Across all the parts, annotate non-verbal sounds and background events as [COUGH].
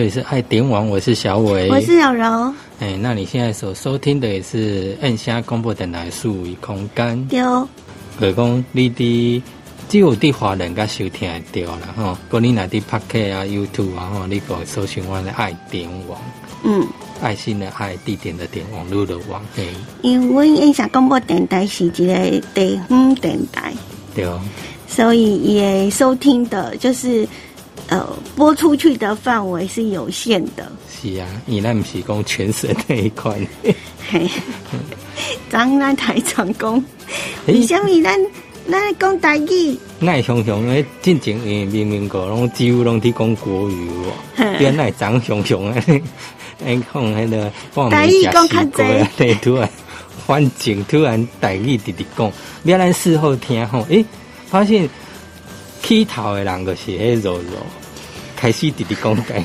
这里是爱点网，我是小伟，我是小柔。哎，那你现在所收听的也是按下广播电台数与空间。对，如讲你的只有的华人家收听会掉了哈，果你那的 p o c a 啊、YouTube 啊，吼，你个搜寻我的爱点网，嗯，爱心的爱，地点的点，网络的网，嘿。因为按下广播电台是一个地方电台，对哦，所以也收听的就是。呃，播出去的范围是有限的。是啊，你那不是讲全省那一块。嘿，咱那台长讲，为什么咱咱讲台语？那熊熊诶，进前诶，明明个拢几乎拢伫讲国语哦。原来张熊熊诶，[LAUGHS] 哎，讲迄个台语讲较济，对，突然环境突然台语直直讲，原来事后听吼，诶，发现起头的人个是迄柔柔。开始直直讲台。语，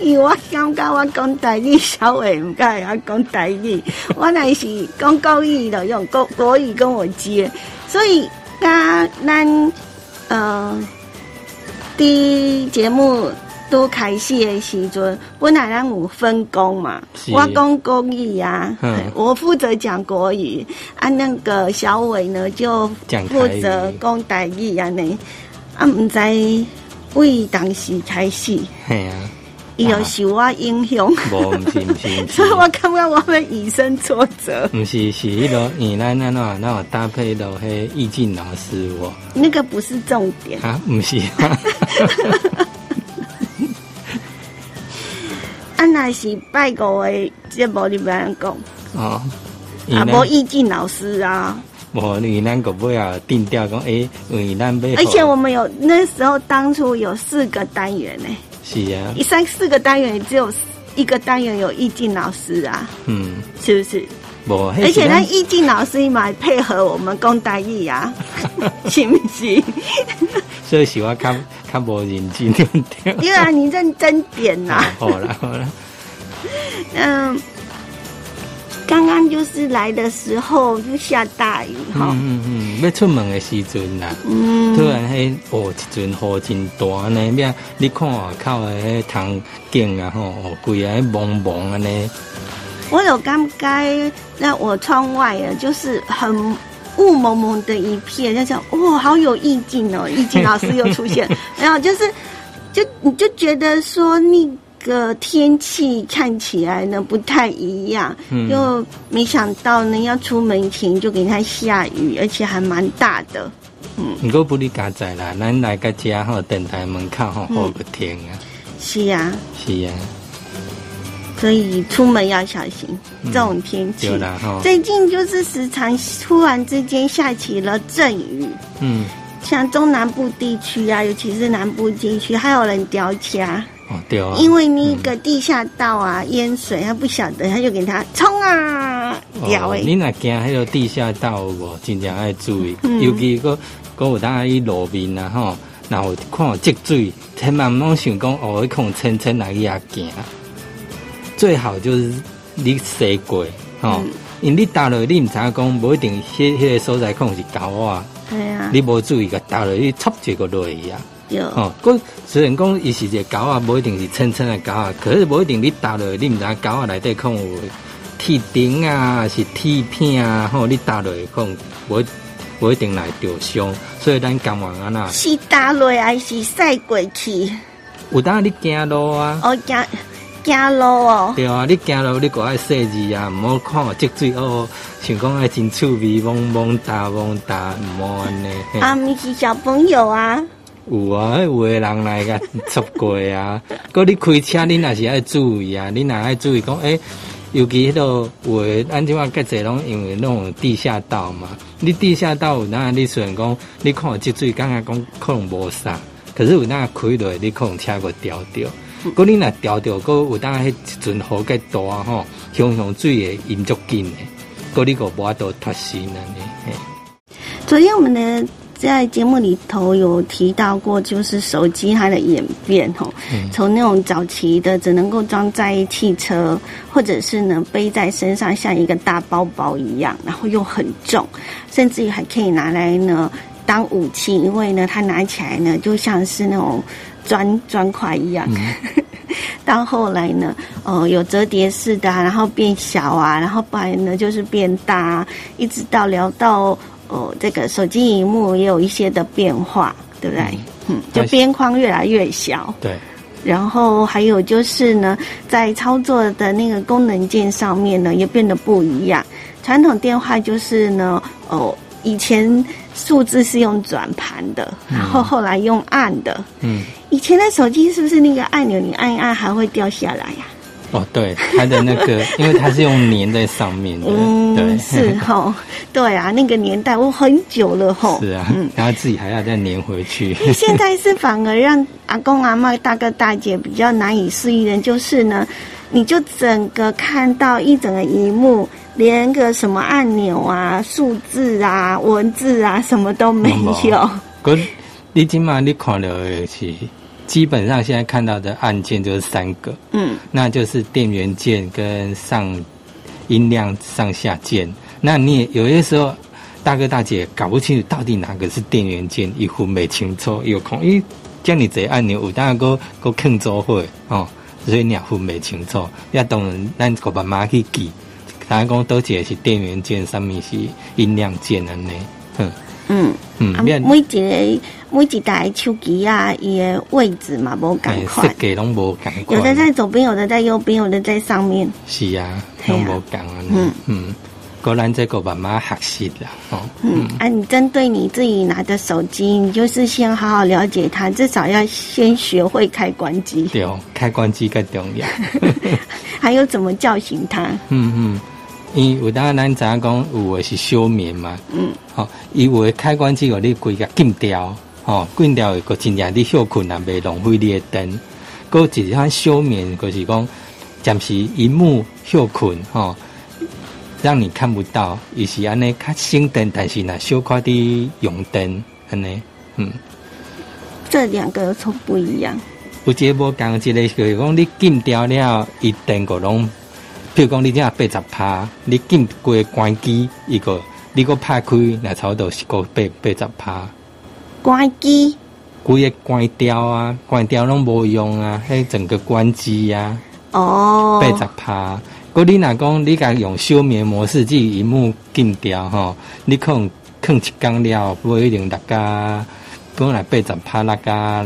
因为我感觉我讲台语稍微唔该啊讲台语，我乃是讲国语的用国国语跟我接，所以刚咱呃第节目都开始的时阵，本来咱有分工嘛，我讲国语啊，我负责讲国语，啊那个小伟呢就负责讲台语啊那。啊，毋知为当时开始，系啊，伊又受我影响，无毋是毋是，[LAUGHS] 所以我感觉我们以身作则。毋是是迄个，你那那那那搭配到迄意境老师我，那个不是重点。啊，唔是。[LAUGHS] 啊，那是拜五的节目里边讲，哦，啊，无意境老师啊。我你那个不要定调讲，哎，为咱背而且我们有那时候当初有四个单元呢。是啊。一三四个单元只有一个单元有易静老师啊。嗯。是不是？不。而且那易静老师嘛配合我们讲单语啊，[LAUGHS] 行不行？所以喜欢看看无认真点。[LAUGHS] 因为啊，你认真点呐。[LAUGHS] 好了好了。嗯。刚刚就是来的时候就下大雨哈，嗯嗯，要出门的时阵啦，嗯，突然迄哦一阵雨真大呢，咩？你看外口的迄塘景啊吼，规个蒙蒙的呢。我有刚该那我窗外啊，就是很雾蒙蒙的一片，就想哇，好有意境哦，意境老师又出现，然后就是就你就觉得说你。个天气看起来呢不太一样，就没想到呢要出门前就给它下雨，而且还蛮大的。嗯，不过不离家在啦，咱来个家吼，等台门口吼，好个天啊。是啊，是啊，所以出门要小心这种天气。有啦哈，最近就是时常突然之间下起了阵雨。嗯，像中南部地区啊，尤其是南部地区，还有人掉家。哦，对啊，因为那个地下道啊淹水，他不晓得，他就给他冲啊，掉诶！你若惊迄个地下道无，真正爱注意，尤其个个有当伊路面啊吼，然后看有积水，千万莫想讲哦，一空层层来遐行，最好就是你洗过吼，因你踏落你唔知影讲，无一定迄迄个所在可能是狗啊，系啊，你无注意个踏落去插一个落去啊。哦，个虽然讲伊是一个狗啊，无一定是亲亲的狗啊，可是无一定你打落，你毋知狗啊内底可能有铁钉啊，是铁片啊，吼，你打落可能无无一定来着伤，所以咱讲完啊那。是打落还是晒过去？有当你行路啊？哦，行行路哦。对啊，你行路你个爱细字啊，唔好看积水哦，想讲爱真趣味，蒙蒙哒蒙哒，唔好安尼。啊，咪是小朋友啊。有啊，有个人来个出过啊。[LAUGHS] 过你开车，你也是爱注意啊。你也爱注意讲，诶，尤其迄个有诶，安怎话介侪拢因为那种地下道嘛。你地下道有那，你虽然讲你看积水，刚刚讲可能无啥，可是有那开落，你可能车个掉掉。过你若掉掉，过有当迄一阵雨介大吼，汹汹水会淹足紧诶。过你个无法度脱身安尼。昨天我们的。在节目里头有提到过，就是手机它的演变哦，从那种早期的只能够装在汽车，或者是呢背在身上像一个大包包一样，然后又很重，甚至于还可以拿来呢当武器，因为呢它拿起来呢就像是那种砖砖块一样。嗯 [LAUGHS] 到后来呢，呃，有折叠式的、啊，然后变小啊，然后不然呢就是变大、啊，一直到聊到呃这个手机荧幕也有一些的变化，对不对？嗯，就边框越来越小。对，然后还有就是呢，在操作的那个功能键上面呢，也变得不一样。传统电话就是呢，哦，以前数字是用转盘的，然后后来用按的。嗯，以前的手机是不是那个按钮你按一按还会掉下来呀、哦，对，它的那个，[LAUGHS] 因为它是用粘在上面的，嗯，对，是吼，[LAUGHS] 对啊，那个年代我很久了吼。是啊，嗯。然后自己还要再粘回去。[LAUGHS] 现在是反而让阿公阿妈、大哥大姐比较难以适应的，就是呢，你就整个看到一整个荧幕，连个什么按钮啊、数字啊、文字啊，什么都没有。可你今嘛你看了的是，基本上现在看到的按键就是三个，嗯，那就是电源键跟上音量上下键。那你也有些时候，大哥大姐搞不清楚到底哪个是电源键，一分没清楚，有空因为叫你这按钮有当然个个坑做会哦，所以你也分不清楚。要当然咱个慢慢去记，他讲都解是电源键，上面是音量键安尼，嗯嗯，嗯，每一个每一台手机啊，伊的位置嘛无共哎设款，计拢无共款。有的在左边，有的在右边，有的在上面。是啊，拢无共啊嗯。嗯，果然这个慢慢学习啦，哦，嗯，啊，你针对你自己拿的手机，你就是先好好了解它，至少要先学会开关机，对，开关机更重要。[LAUGHS] 还有怎么叫醒它。嗯嗯，因为有当咱知影讲有的是休眠嘛，嗯，吼、伊有的开关机互你规个禁掉，吼、禁掉个真正你休困啊，袂浪费你的灯。个一项休眠就是讲，暂时荧幕休困，吼、让你看不到，伊是安尼较省灯，但是若小可的用灯安尼，嗯。这两个有什么不一样？有一个无共，一个就是讲你禁掉了，伊电个拢，譬如讲你正八十趴，你禁过关机，伊个你个拍开，那差不多是个八八十趴，关机？规个关掉啊，关掉拢无用啊，迄整个关机啊，哦，八十趴。嗰你若讲你甲用休眠模式，即荧幕禁掉吼，你可能放一工了，不一定六加，本来八十趴六加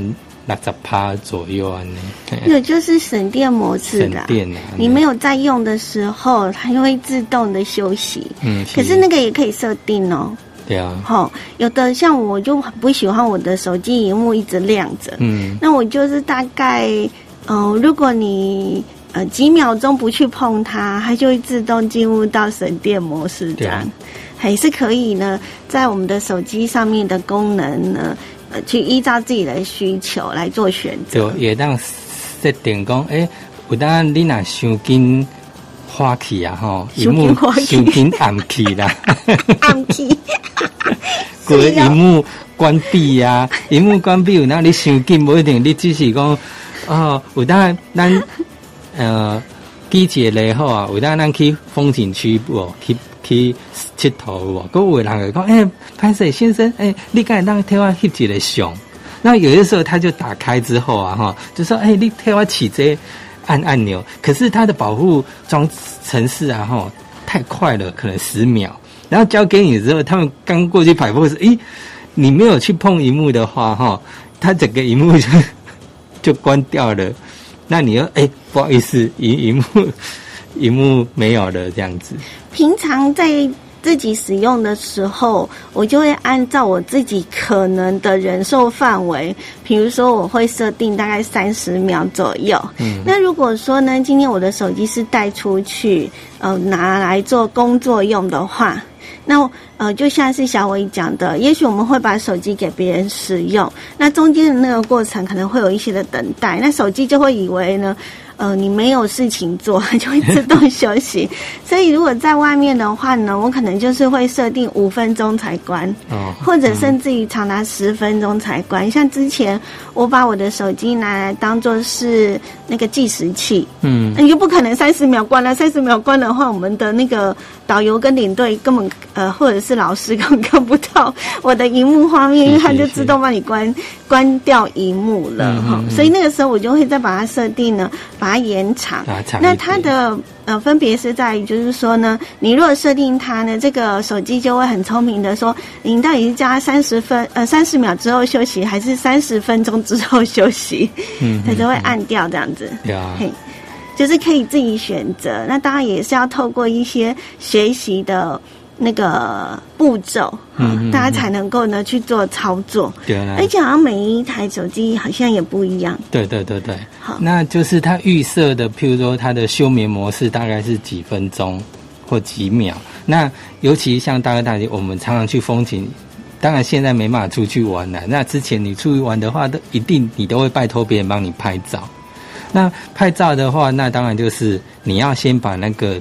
六十趴左右安尼。嘿那个就是省电模式省的啊、电啊，你没有在用的时候，它就会自动的休息。嗯，可是那个也可以设定哦，对啊，好，有的像我就很不喜欢我的手机荧幕一直亮着，嗯。那我就是大概，呃，如果你呃几秒钟不去碰它，它就会自动进入到省电模式，这样。对还是可以呢，在我们的手机上面的功能呢，呃，去依照自己的需求来做选择。就。也当设定讲，诶、有当你若伤紧花去啊吼，伤紧花去伤紧暗去啦，[LAUGHS] 暗记，个是哦荧幕关闭啊，荧幕关闭有当你伤紧，无一定你只是讲，哦，有当咱呃季节咧好啊，有当咱去风景区无去去佚佗无，个有的人会讲，诶、潘水先生，诶、你敢会当替我翕一个相？那有的时候他就打开之后啊，哈，就说，哎、你替我起这按按钮，可是它的保护装程式啊，哈，太快了，可能十秒，然后交给你之后，他们刚过去排布时，诶、你没有去碰荧幕的话，哈，它整个荧幕就 [LAUGHS] 就关掉了，那你又哎、不好意思，荧荧幕 [LAUGHS] 荧幕没有了这样子，平常在自己使用的时候，我就会按照我自己可能的忍受范围，比如说我会设定大概三十秒左右。嗯那如果说呢，今天我的手机是带出去，呃，拿来做工作用的话，那呃，就像是小伟讲的，也许我们会把手机给别人使用，那中间的那个过程可能会有一些的等待，那手机就会以为呢，呃，你没有事情做，它 [LAUGHS] 就会自动休息。[LAUGHS] 所以如果在外面的话呢，我可能就是会设定五分钟才关，哦，或者甚至于长达十分钟才关。像之前我把我的手机拿来当做是那个计时器，嗯，你就不可能三十秒关了。三十秒关的话，我们的那个导游跟领队根本呃，或者是老师根本看不到 [LAUGHS] 我的荧幕画面，因为它就自动帮你关关掉荧幕了哈。所以那个时候我就会再把它设定呢，把它延长。长那它的呃分别是在于，就是说呢，你如果设定它呢，这个手机就会很聪明的说，你到底是加三十分呃三十秒之后休息，还是三十分钟之后休息，嗯它就会按掉这样子。对啊，嘿，就是可以自己选择。那当然也是要透过一些学习的那个步骤，嗯嗯大家才能够呢去做操作。对啊而，且好像每一台手机好像也不一样。对对对对好，那就是它预设的，譬如说它的休眠模式大概是几分钟或几秒。那尤其像大哥大姐，我们常常去风景，当然现在没办法出去玩了。那之前你出去玩的话，都一定你都会拜托别人帮你拍照。那拍照的话，那当然就是你要先把那个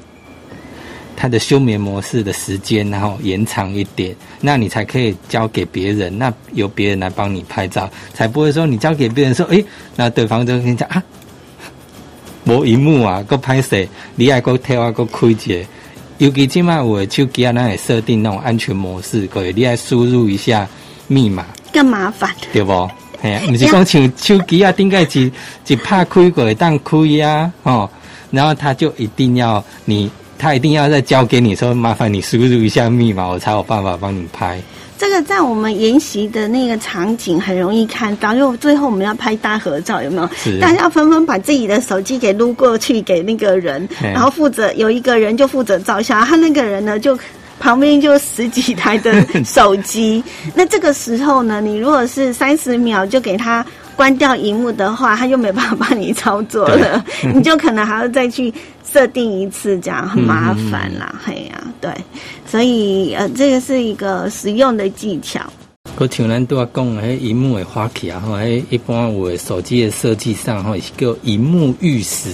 它的休眠模式的时间，然后延长一点，那你才可以交给别人，那由别人来帮你拍照，才不会说你交给别人说，诶，那对方就跟你讲啊，无一幕啊，搁拍摄，你还搁跳啊，搁开一个。尤其即卖有的手机啊，咱会设定那种安全模式，可以你来输入一下密码，更麻烦，对不？嘿啊，毋是讲像手机啊，顶个一一拍开过会当开啊，哦，然后他就一定要你，他一定要再交给你说，麻烦你输入一下密码，我才有办法帮你拍。这个在我们研习的那个场景很容易看到，因为最后我们要拍大合照，有没有？是大家纷纷把自己的手机给撸过去给那个人，然后负责有一个人就负责照相，他那个人呢就。旁边就十几台的手机，[LAUGHS] 那这个时候呢，你如果是三十秒就给他关掉荧幕的话，他就没办法帮你操作了，[LAUGHS] 你就可能还要再去设定一次，这样很麻烦啦。嘿呀、对，所以呃，这个是一个实用的技巧。佮像咱都啊讲的，迄荧幕会花起啊，吼，迄一般我的手机的设计上，吼是叫荧幕玉石，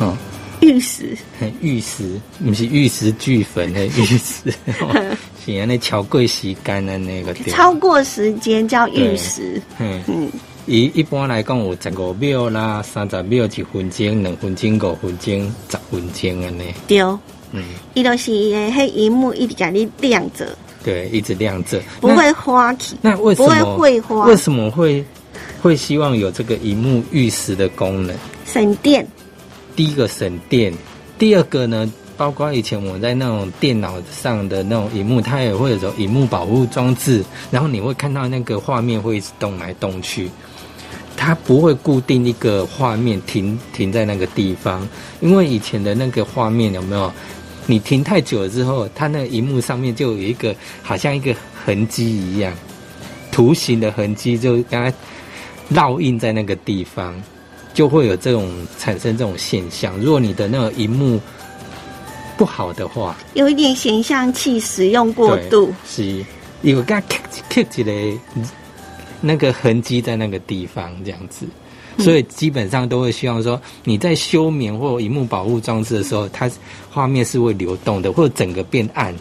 吼，玉石，嘿玉石，毋是玉石俱焚的 [LAUGHS] 玉石，吼是安尼超过时间的那个。超过时间叫玉石。嗯，嗯，伊一般来讲有十五秒啦、三十秒、一分钟、两分钟、五分钟、十分钟安尼。对，嗯，伊就是迄荧幕一直甲你亮着，对，一直亮着，不会花起。那。那为什么不会么会花为什么会会希望有这个荧幕预时的功能？省电，第一个省电，第二个呢，包括以前我在那种电脑上的那种荧幕，它也会有种荧幕保护装置，然后你会看到那个画面会一直动来动去，它不会固定一个画面停停在那个地方，因为以前的那个画面有没有？你停太久了之后，它那个荧幕上面就有一个好像一个痕迹一样，图形的痕迹就刚才烙印在那个地方。就会有这种产生这种现象。如果你的那个荧幕不好的话，有一点显像器使用过度，是有给它 kick kick 的那个痕迹在那个地方这样子。所以基本上都会希望说，你在休眠或荧幕保护装置的时候，它画面是会流动的，或者整个变暗，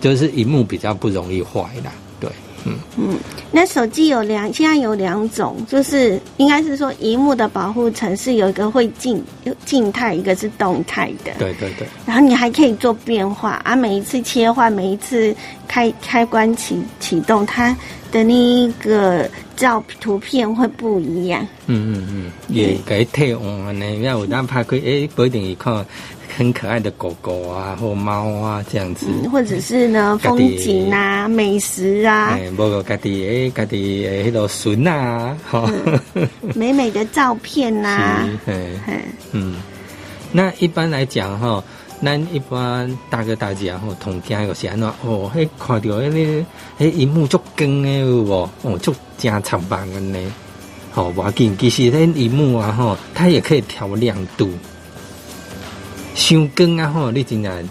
就是荧幕比较不容易坏啦。对，嗯，嗯，那手机有两，现在有两种，就是应该是说，荧幕的保护层是有一个会静有静态，一个是动态的。对对对，然后你还可以做变化啊，每一次切换，每一次开开关启启动，它的那一个照图片会不一样。嗯嗯嗯，也给退换呢。那有当拍开，诶，不一定是看很可爱的狗狗啊或猫啊这样子。嗯，或者是呢风景啊、美食啊、哎，无个家己诶，家己诶，迄个笋啊，吼、美美的照片呐、[LAUGHS] 嗯，嗯。那一般来讲吼，咱一般大哥大姐吼，同听个是安怎？哦，迄看到迄个迄荧幕足光诶有无？哦，足正惨棒安尼。吼、无要紧，其实迄荧幕啊吼，它也可以调亮度。伤光啊吼，你真然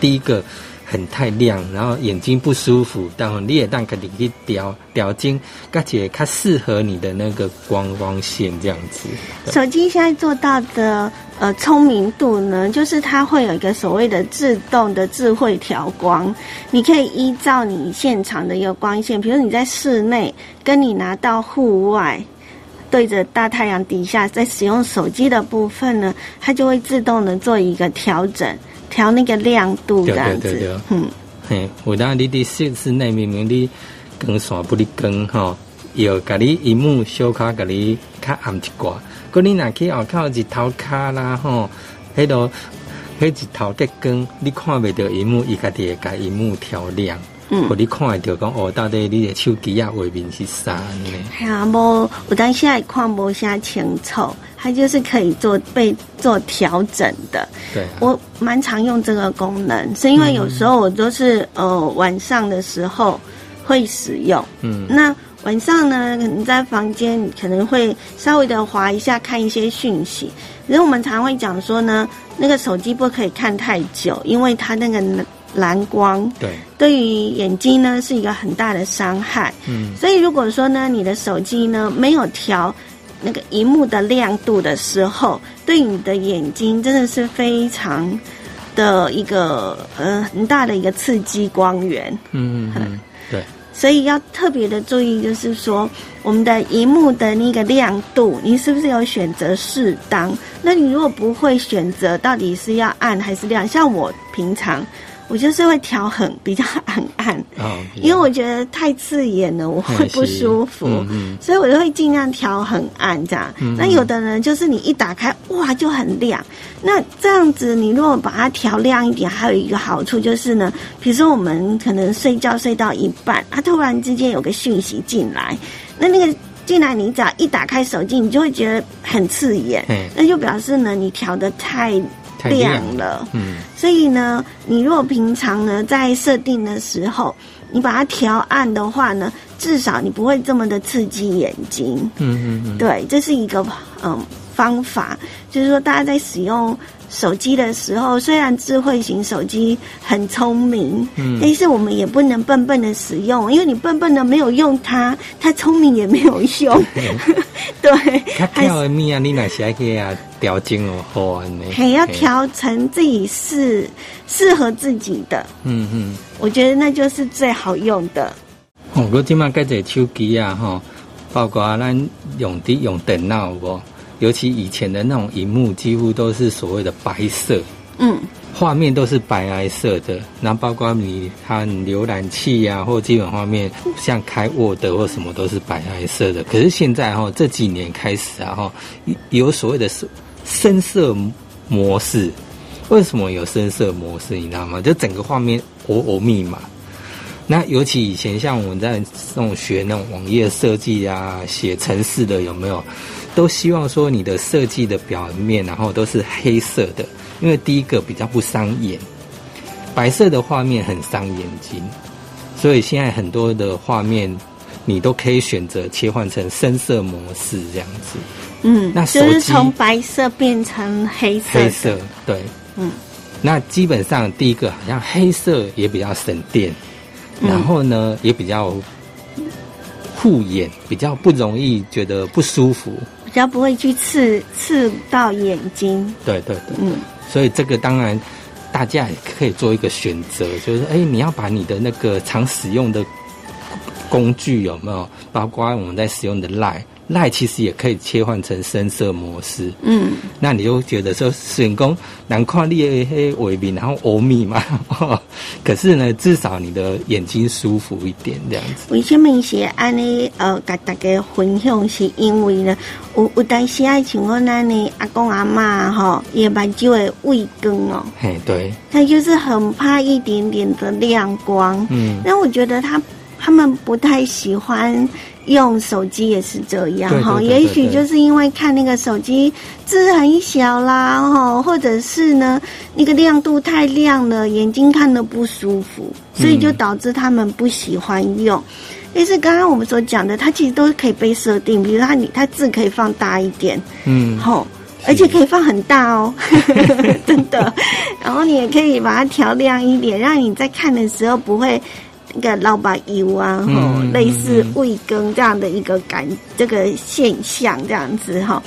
第一个很太亮，然后眼睛不舒服，但你也当可以去调调精，而且它适合你的那个光光线这样子。手机现在做到的呃聪明度呢，就是它会有一个所谓的自动的智慧调光，你可以依照你现场的一个光线，比如你在室内，跟你拿到户外。对着大太阳底下，在使用手机的部分呢，它就会自动的做一个调整，调那个亮度这样子。嗯，嘿，有当你伫室室内明明你光线不哩光吼，要甲你荧幕小卡甲你较暗一寡，佮你若去后靠日头卡啦吼，迄度迄日头的光，你看袂到荧幕，伊家己会甲荧幕调亮。嗯，我你看会到讲哦，到底你的手机啊画面是啥呢？系啊，无我当现在看无啥清楚，它就是可以做被做调整的。对，我蛮常用这个功能，是因为有时候我都是呃晚上的时候会使用。嗯，那晚上呢，可能在房间可能会稍微的划一下，看一些讯息。因为我们常会讲说呢，那个手机不可以看太久，因为它那个。蓝光对，对于眼睛呢是一个很大的伤害。嗯，所以如果说呢，你的手机呢没有调那个荧幕的亮度的时候，对你的眼睛真的是非常的一个呃很大的一个刺激光源。嗯嗯，对。所以要特别的注意，就是说我们的荧幕的那个亮度，你是不是有选择适当？那你如果不会选择，到底是要暗还是亮？像我平常。我就是会调很比较暗。暗，因为我觉得太刺眼了，我会不舒服，所以我就会尽量调很暗这样。那有的人就是你一打开哇就很亮，那这样子你如果把它调亮一点，还有一个好处就是呢，比如说我们可能睡觉睡到一半，它突然之间有个讯息进来，那那个进来你只要一打开手机，你就会觉得很刺眼，那就表示呢你调的太。亮了，嗯，所以呢，你如果平常呢在设定的时候，你把它调暗的话呢，至少你不会这么的刺激眼睛，嗯嗯嗯，对，这是一个嗯方法，就是说大家在使用。手机的时候，虽然智慧型手机很聪明，嗯，但是我们也不能笨笨的使用，因为你笨笨的没有用它，它聪明也没有用。对，[LAUGHS] 它调的咪啊，你哪些可以啊调整哦好呢？还要调成自己是适合自己的。嗯嗯，我觉得那就是最好用的。哦，我今嘛改这手机啊，哈，包括咱用的用电脑不？尤其以前的那种荧幕，几乎都是所谓的白色，嗯，画面都是白白色的。那包括你看浏览器呀，或基本画面，像开 Word 或什么都是白白色的。可是现在哈，这几年开始啊哈，有所谓的深深色模式。为什么有深色模式？你知道吗？就整个画面哦哦密码。那尤其以前像我们在那种学那种网页设计啊，写程式的有没有？都希望说你的设计的表面，然后都是黑色的，因为第一个比较不伤眼，白色的画面很伤眼睛，所以现在很多的画面你都可以选择切换成深色模式这样子。嗯，那就是从白色变成黑色。黑色，对，嗯，那基本上第一个好像黑色也比较省电，然后呢也比较护眼，比较不容易觉得不舒服。比较不会去刺刺到眼睛。对对对，嗯，所以这个当然大家也可以做一个选择，就是哎，你要把你的那个常使用的工具有没有，包括我们在使用的 Line。赖其实也可以切换成深色模式，嗯，那你就觉得说，员工难看你的黑尾面，然后欧米嘛，[LAUGHS] 可是呢，至少你的眼睛舒服一点这样子。为什么是安尼？呃，跟大家分享是因为呢，有有当时爱像我那呢阿公阿妈哈，也蛮就会畏光哦。嘿，对，他就是很怕一点点的亮光。嗯，那我觉得他他们不太喜欢。用手机也是这样哈，也许就是因为看那个手机字很小啦哈，或者是呢那个亮度太亮了，眼睛看的不舒服，所以就导致他们不喜欢用。但是刚刚我们所讲的，它其实都可以被设定，比如它你它字可以放大一点，嗯，吼，而且可以放很大哦，[LAUGHS] [LAUGHS] 真的。然后你也可以把它调亮一点，让你在看的时候不会那个老板油啊，吼，类似胃羹这样的一个感这个现象这样子哈。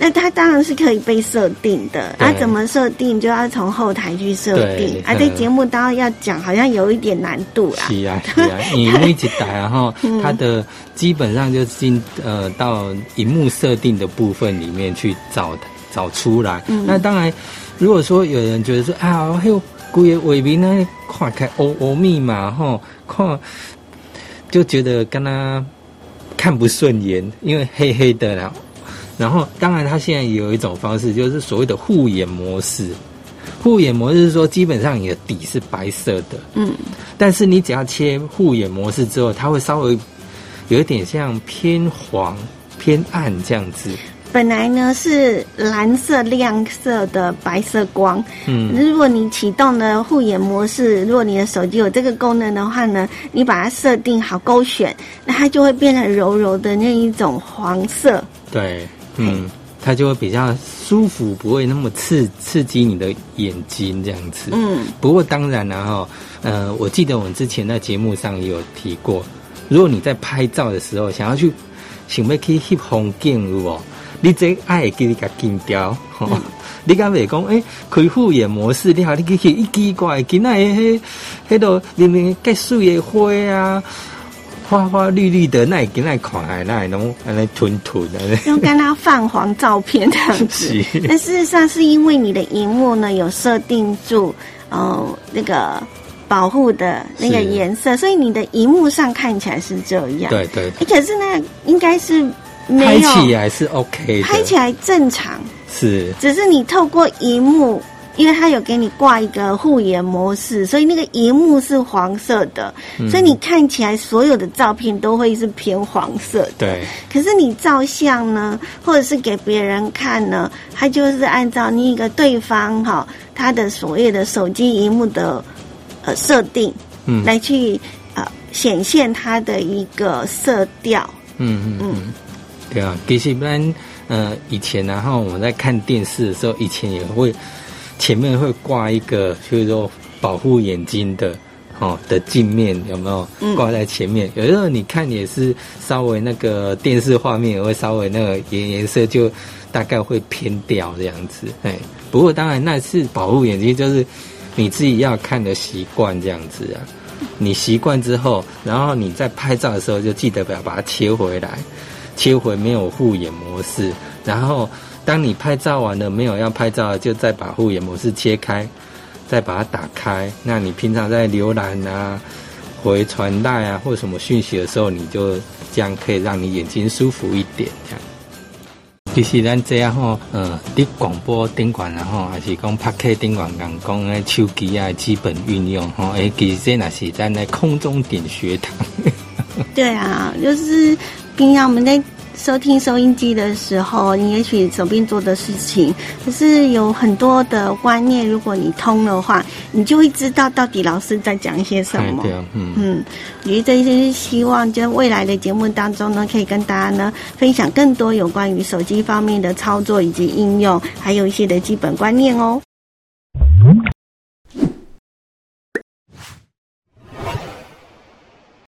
那它当然是可以被设定的，啊，怎么设定就要从后台去设定，啊，在节目当然要讲好像有一点难度啊。是啊，[LAUGHS] 是啊，你每一台然后它的基本上就进呃到荧幕设定的部分里面去找找出来。那当然，如果说有人觉得说啊，还有贵尾屏呢，看开哦哦密码哈，看就觉得跟他看不顺眼，因为黑黑的了。然后，当然，他现在有一种方式，就是所谓的护眼模式。护眼模式是说，基本上你的底是白色的，嗯，但是你只要切护眼模式之后，它会稍微有一点像偏黄、偏暗这样子。本来呢是蓝色亮色的白色光，嗯，如果你启动了护眼模式，如果你的手机有这个功能的话呢，你把它设定好勾选，那它就会变成柔柔的那一种黄色。对。嗯，它就会比较舒服，不会那么刺刺激你的眼睛这样子。嗯，不过当然了哈，呃，我记得我们之前在节目上也有提过，如果你在拍照的时候想要去想要去翕风景，如果你这爱给你个禁掉，[LAUGHS] 你敢袂讲？诶，开护眼模式，你好，你去一奇怪，今仔迄迄度里面结水的花啊。花花绿绿的，那也给那看，那也能那吞吞的，用跟他泛黄照片这样子。[LAUGHS] 那事实上是因为你的荧幕呢有设定住哦那个保护的那个颜色，所以你的荧幕上看起来是这样。对对。可是那应该是拍起来是 OK，拍起来正常是，只是你透过荧幕。因为它有给你挂一个护眼模式，所以那个荧幕是黄色的，所以你看起来所有的照片都会是偏黄色。对。可是你照相呢，或者是给别人看呢，它就是按照那个对方哈他的所谓的手机荧幕的呃设定，嗯，来去呃显现它的一个色调。嗯嗯嗯。对啊，其实不然呃以前然后我们在看电视的时候，以前也会。前面会挂一个，就是说保护眼睛的，哦的镜面有没有挂在前面？有时候你看也是稍微那个电视画面也会稍微那个颜颜色就大概会偏掉这样子。哎，不过当然那是保护眼睛，就是你自己要看的习惯这样子啊。你习惯之后，然后你在拍照的时候就记得不要把它切回来，切回没有护眼模式，然后。当你拍照完了没有要拍照，就再把护眼模式切开，再把它打开。那你平常在浏览啊、回传带啊或什么讯息的时候，你就这样可以让你眼睛舒服一点。这样，其实咱这样吼，呃，伫广播顶管然后还是讲拍客顶管讲讲诶手机啊基本运用吼，诶，其实那是在那空中点学堂。[LAUGHS] 对啊，就是平常我们在。收听收音机的时候，你也许手边做的事情，可是有很多的观念，如果你通的话，你就会知道到底老师在讲一些什么。嗯嗯，于这些希望，就未来的节目当中呢，可以跟大家呢分享更多有关于手机方面的操作以及应用，还有一些的基本观念哦。